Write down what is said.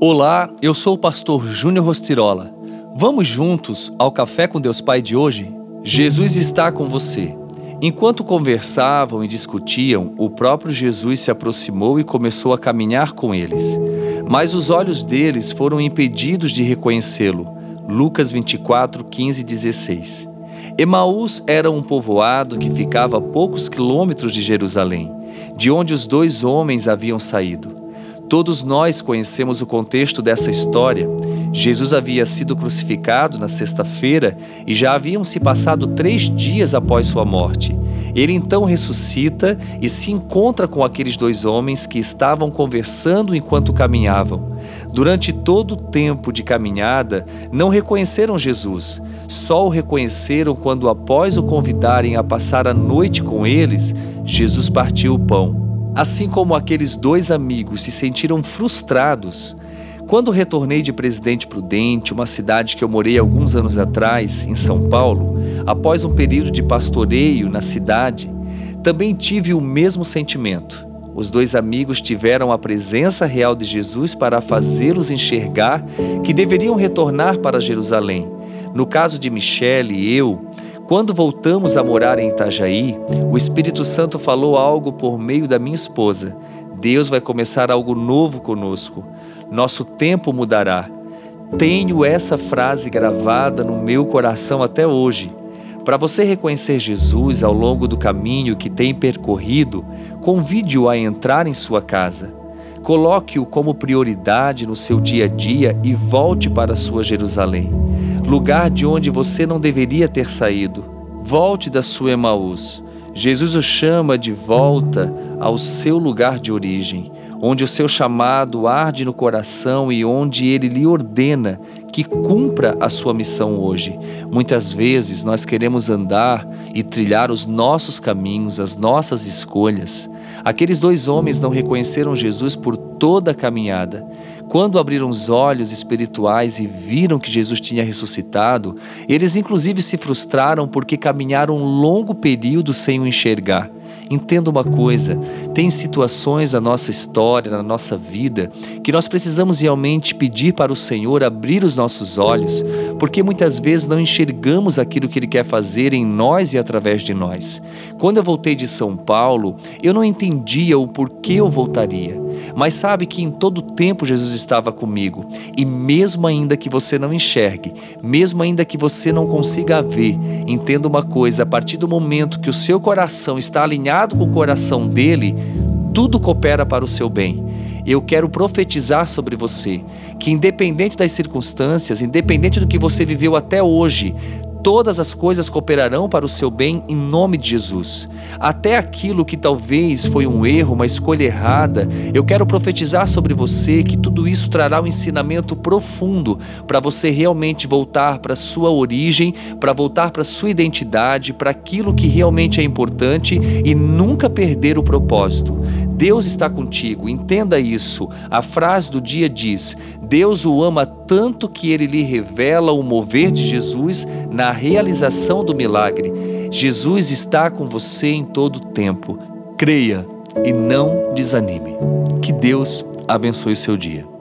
Olá, eu sou o pastor Júnior Rostirola. Vamos juntos ao Café com Deus Pai de hoje? Jesus está com você. Enquanto conversavam e discutiam, o próprio Jesus se aproximou e começou a caminhar com eles. Mas os olhos deles foram impedidos de reconhecê-lo. Lucas 24, 15 e 16. Emaús era um povoado que ficava a poucos quilômetros de Jerusalém, de onde os dois homens haviam saído. Todos nós conhecemos o contexto dessa história. Jesus havia sido crucificado na sexta-feira e já haviam se passado três dias após sua morte. Ele então ressuscita e se encontra com aqueles dois homens que estavam conversando enquanto caminhavam. Durante todo o tempo de caminhada, não reconheceram Jesus, só o reconheceram quando, após o convidarem a passar a noite com eles, Jesus partiu o pão. Assim como aqueles dois amigos se sentiram frustrados quando retornei de Presidente Prudente, uma cidade que eu morei alguns anos atrás, em São Paulo, após um período de pastoreio na cidade, também tive o mesmo sentimento. Os dois amigos tiveram a presença real de Jesus para fazê-los enxergar que deveriam retornar para Jerusalém. No caso de Michele e eu, quando voltamos a morar em Itajaí, o Espírito Santo falou algo por meio da minha esposa. Deus vai começar algo novo conosco. Nosso tempo mudará. Tenho essa frase gravada no meu coração até hoje. Para você reconhecer Jesus ao longo do caminho que tem percorrido, convide-o a entrar em sua casa. Coloque-o como prioridade no seu dia a dia e volte para sua Jerusalém lugar de onde você não deveria ter saído. Volte da sua Emaús. Jesus o chama de volta ao seu lugar de origem, onde o seu chamado arde no coração e onde ele lhe ordena que cumpra a sua missão hoje. Muitas vezes nós queremos andar e trilhar os nossos caminhos, as nossas escolhas. Aqueles dois homens não reconheceram Jesus por toda a caminhada. Quando abriram os olhos espirituais e viram que Jesus tinha ressuscitado, eles inclusive se frustraram porque caminharam um longo período sem o enxergar. Entenda uma coisa: tem situações na nossa história, na nossa vida, que nós precisamos realmente pedir para o Senhor abrir os nossos olhos, porque muitas vezes não enxergamos aquilo que Ele quer fazer em nós e através de nós. Quando eu voltei de São Paulo, eu não entendia o porquê eu voltaria. Mas sabe que em todo tempo Jesus estava comigo, e mesmo ainda que você não enxergue, mesmo ainda que você não consiga ver, entenda uma coisa: a partir do momento que o seu coração está alinhado com o coração dele, tudo coopera para o seu bem. Eu quero profetizar sobre você que, independente das circunstâncias, independente do que você viveu até hoje, todas as coisas cooperarão para o seu bem em nome de Jesus. Até aquilo que talvez foi um erro, uma escolha errada, eu quero profetizar sobre você que tudo isso trará um ensinamento profundo para você realmente voltar para sua origem, para voltar para sua identidade, para aquilo que realmente é importante e nunca perder o propósito. Deus está contigo, entenda isso. A frase do dia diz: Deus o ama tanto que ele lhe revela o mover de Jesus na realização do milagre. Jesus está com você em todo o tempo. Creia e não desanime. Que Deus abençoe o seu dia.